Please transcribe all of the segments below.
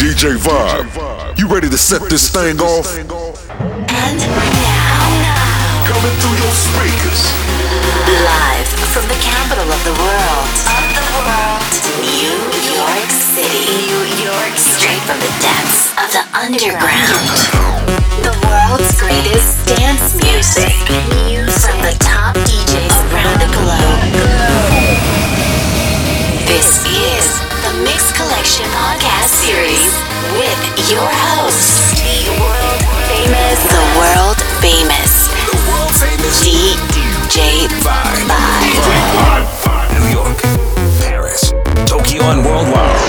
DJ Vibe. You ready to set this thing off? And now, Coming through your speakers. live from the capital of the world, of the world, New York City, New York, straight from the depths of the underground. The world's greatest dance music, from the top DJs around the globe. This is the Mix Collection Podcast Series with your host, the world famous, the world famous The world famous DJ Vibe. New York, Paris, Tokyo, and worldwide.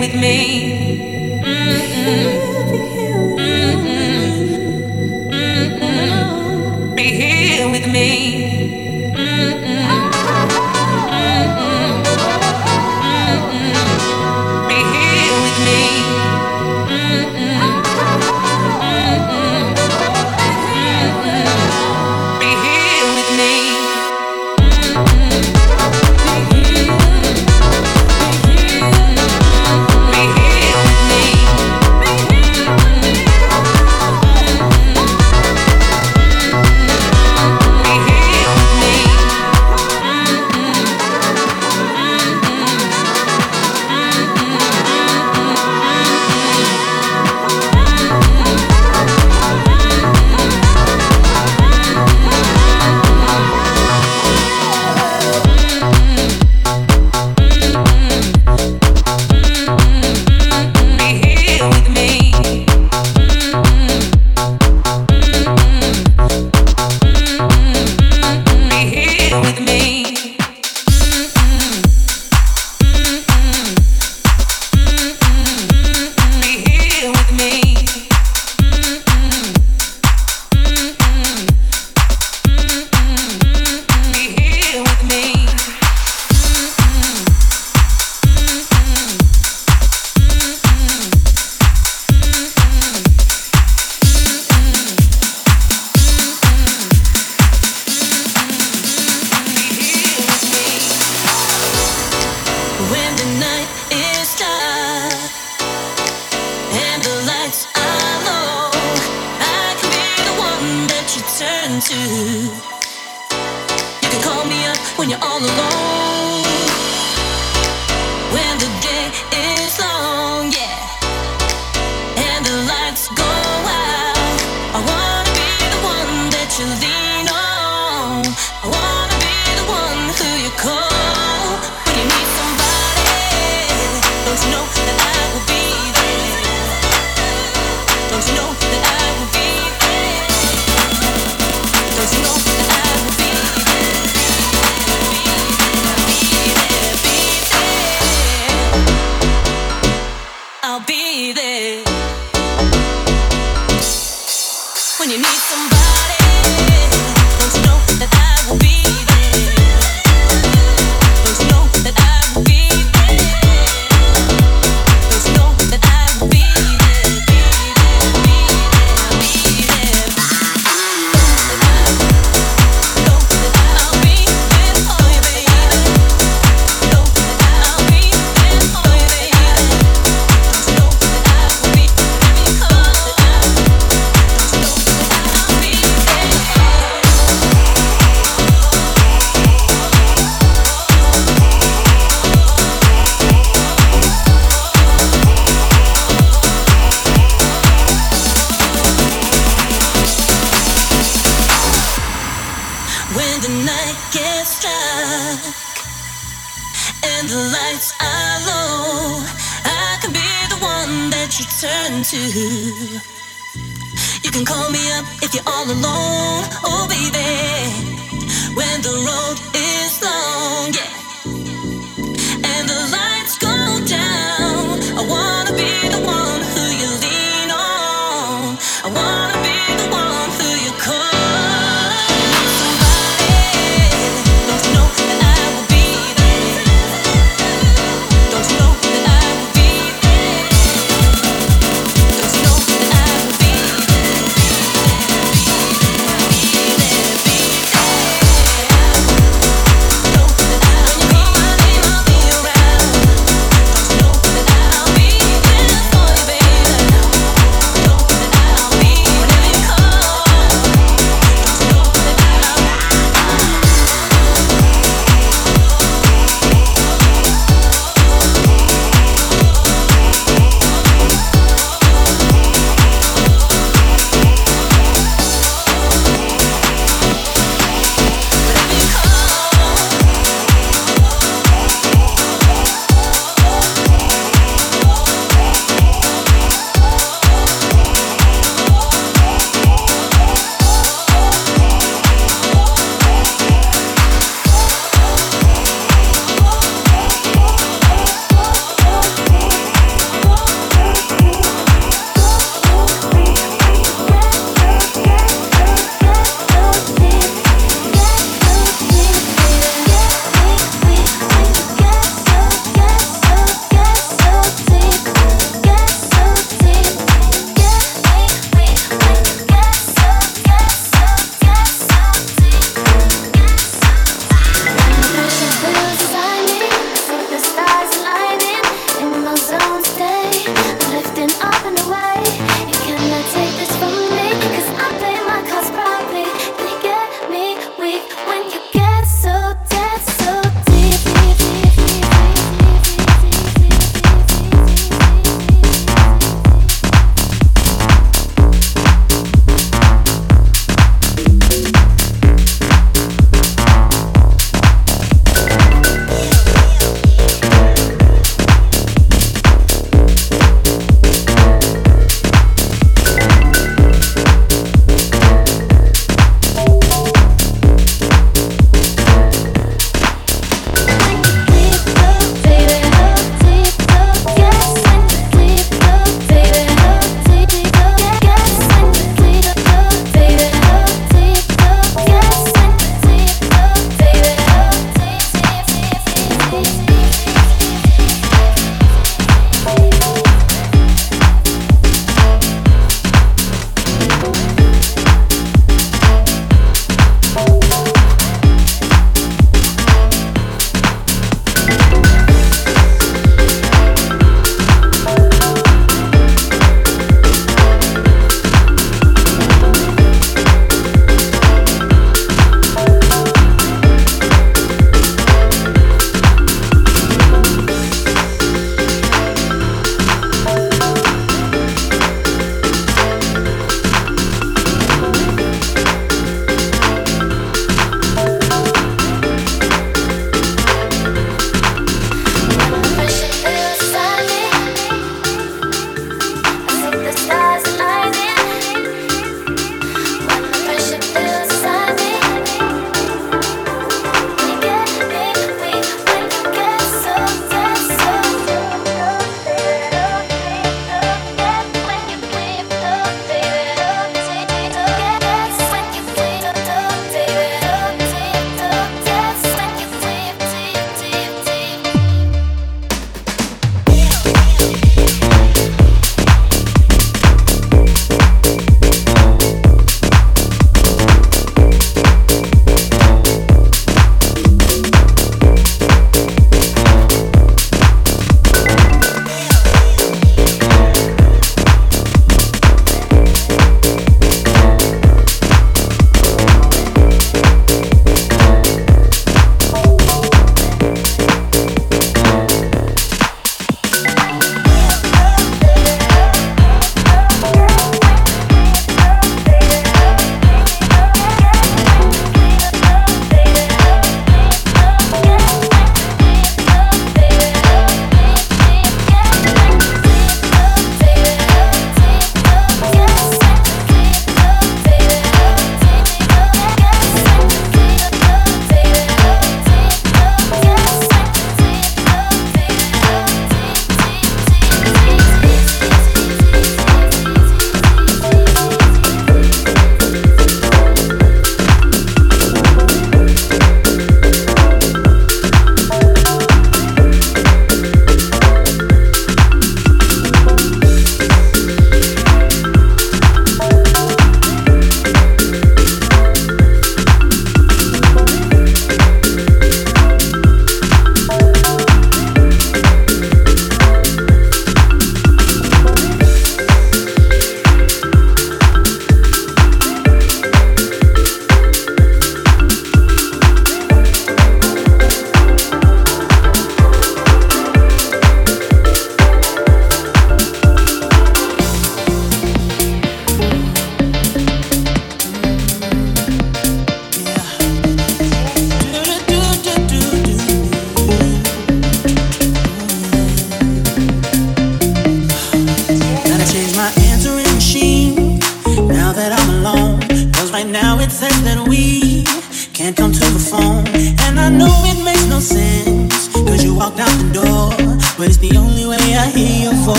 with me. Mm-mm.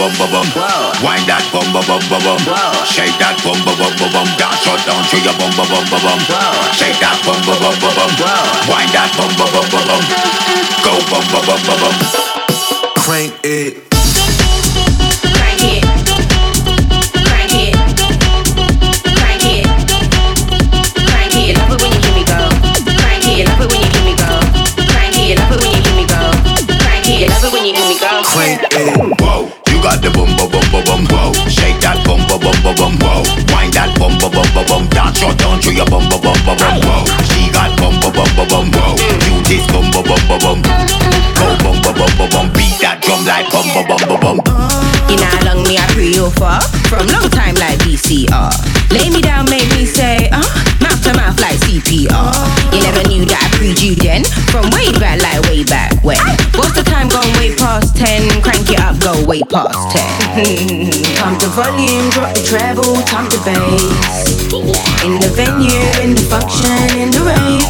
bum bum bum. Wind that bum bum bum bum bum. Shake that bum bum bum bum bum. Dance all down to your bum bum bum bum bum. Shake that bum bum bum bum bum. Wind that bum bum bum bum bum. Go bum bum bum bum bum. Crank it. a bum bum bum bum bum wow. She got bum bum bum bum bum wow. You this bum bum bum bum bum. Go bum bum bum bum bum. Beat that drum like bum bum bum bum bum. In a long me I pray over from long time like BCR. Lay me down, make me say uh mouth to mouth like CPR. You never knew that I pre you then from way back like way back when. What's 10, crank it up, go way past 10. Pump the volume, drop the treble, pump the bass. In the venue, in the function, in the rave.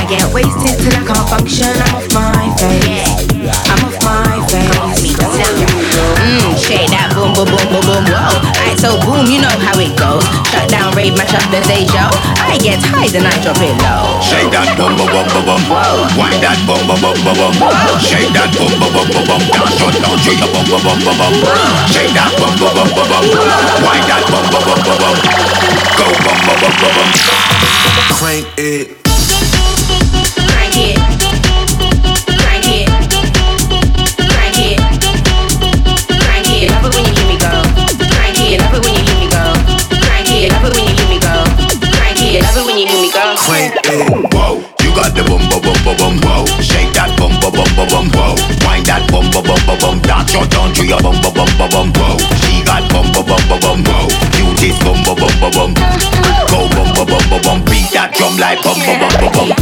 I get wasted till I can't function, I'm off my face. I'm off my face. Mm, shake that boom, boom, boom, boom, boom, whoa. I so boom, you know how it goes. Shut down, rave, mash up the deja. I get high, then I drop it low. Shake that bum bum bum bum bum. Wind that bum bum bum bum bum. Shake that bum bum bum bum bum. Dance on down to that bum bum bum bum bum. Shake that bum bum bum bum bum. Wind that bum bum bum bum bum. Go bum bum bum bum bum. Crank it. love it when you do me, girl. Whoa. You got the bum bum bum bum bum whoa. Shake that bum bum bum bum bum whoa. Wind that bum bum bum bum bum. Dance your down your bum bum bum bum bum whoa. She got bum bum bum bum bum whoa. You this bum bum bum bum bum. Go bum bum bum bum bum. Beat that drum like bum bum bum bum bum.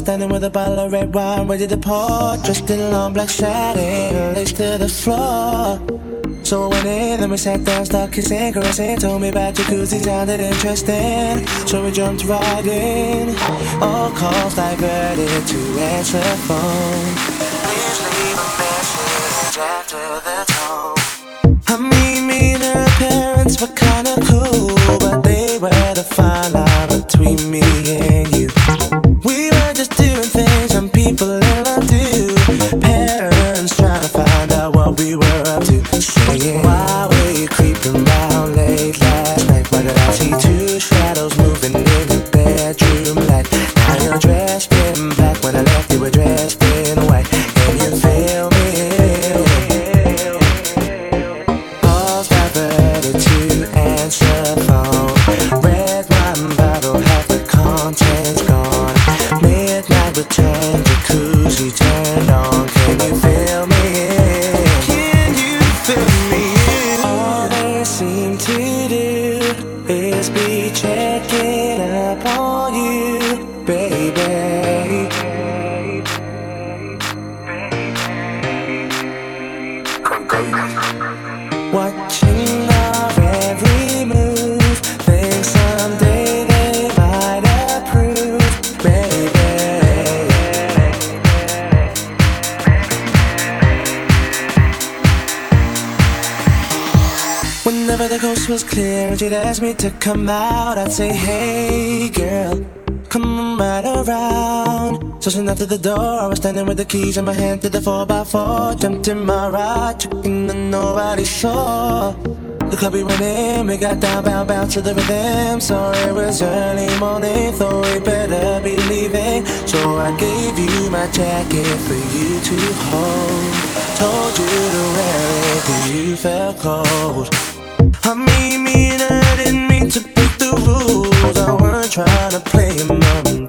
Standing with a bottle of red wine ready to pour, dressed in long black satin, lace to the floor. So I went in, then we sat down, started kissing, caressing. Told me about jacuzzi, sounded interesting. So we jumped right in. All calls diverted to answer phone. Is be checking up on and she'd ask me to come out, I'd say, Hey girl, come right around. So soon after the door, I was standing with the keys in my hand to the 4x4. Jumped in my ride, checking that nobody saw. The club we went in, we got down, bound, bound to the rhythm. Sorry, it was early morning, thought we better be leaving. So I gave you my jacket for you to hold. Told you to wear it, it 'cause you felt cold. I mean, I didn't mean to break the rules. I weren't trying to play mom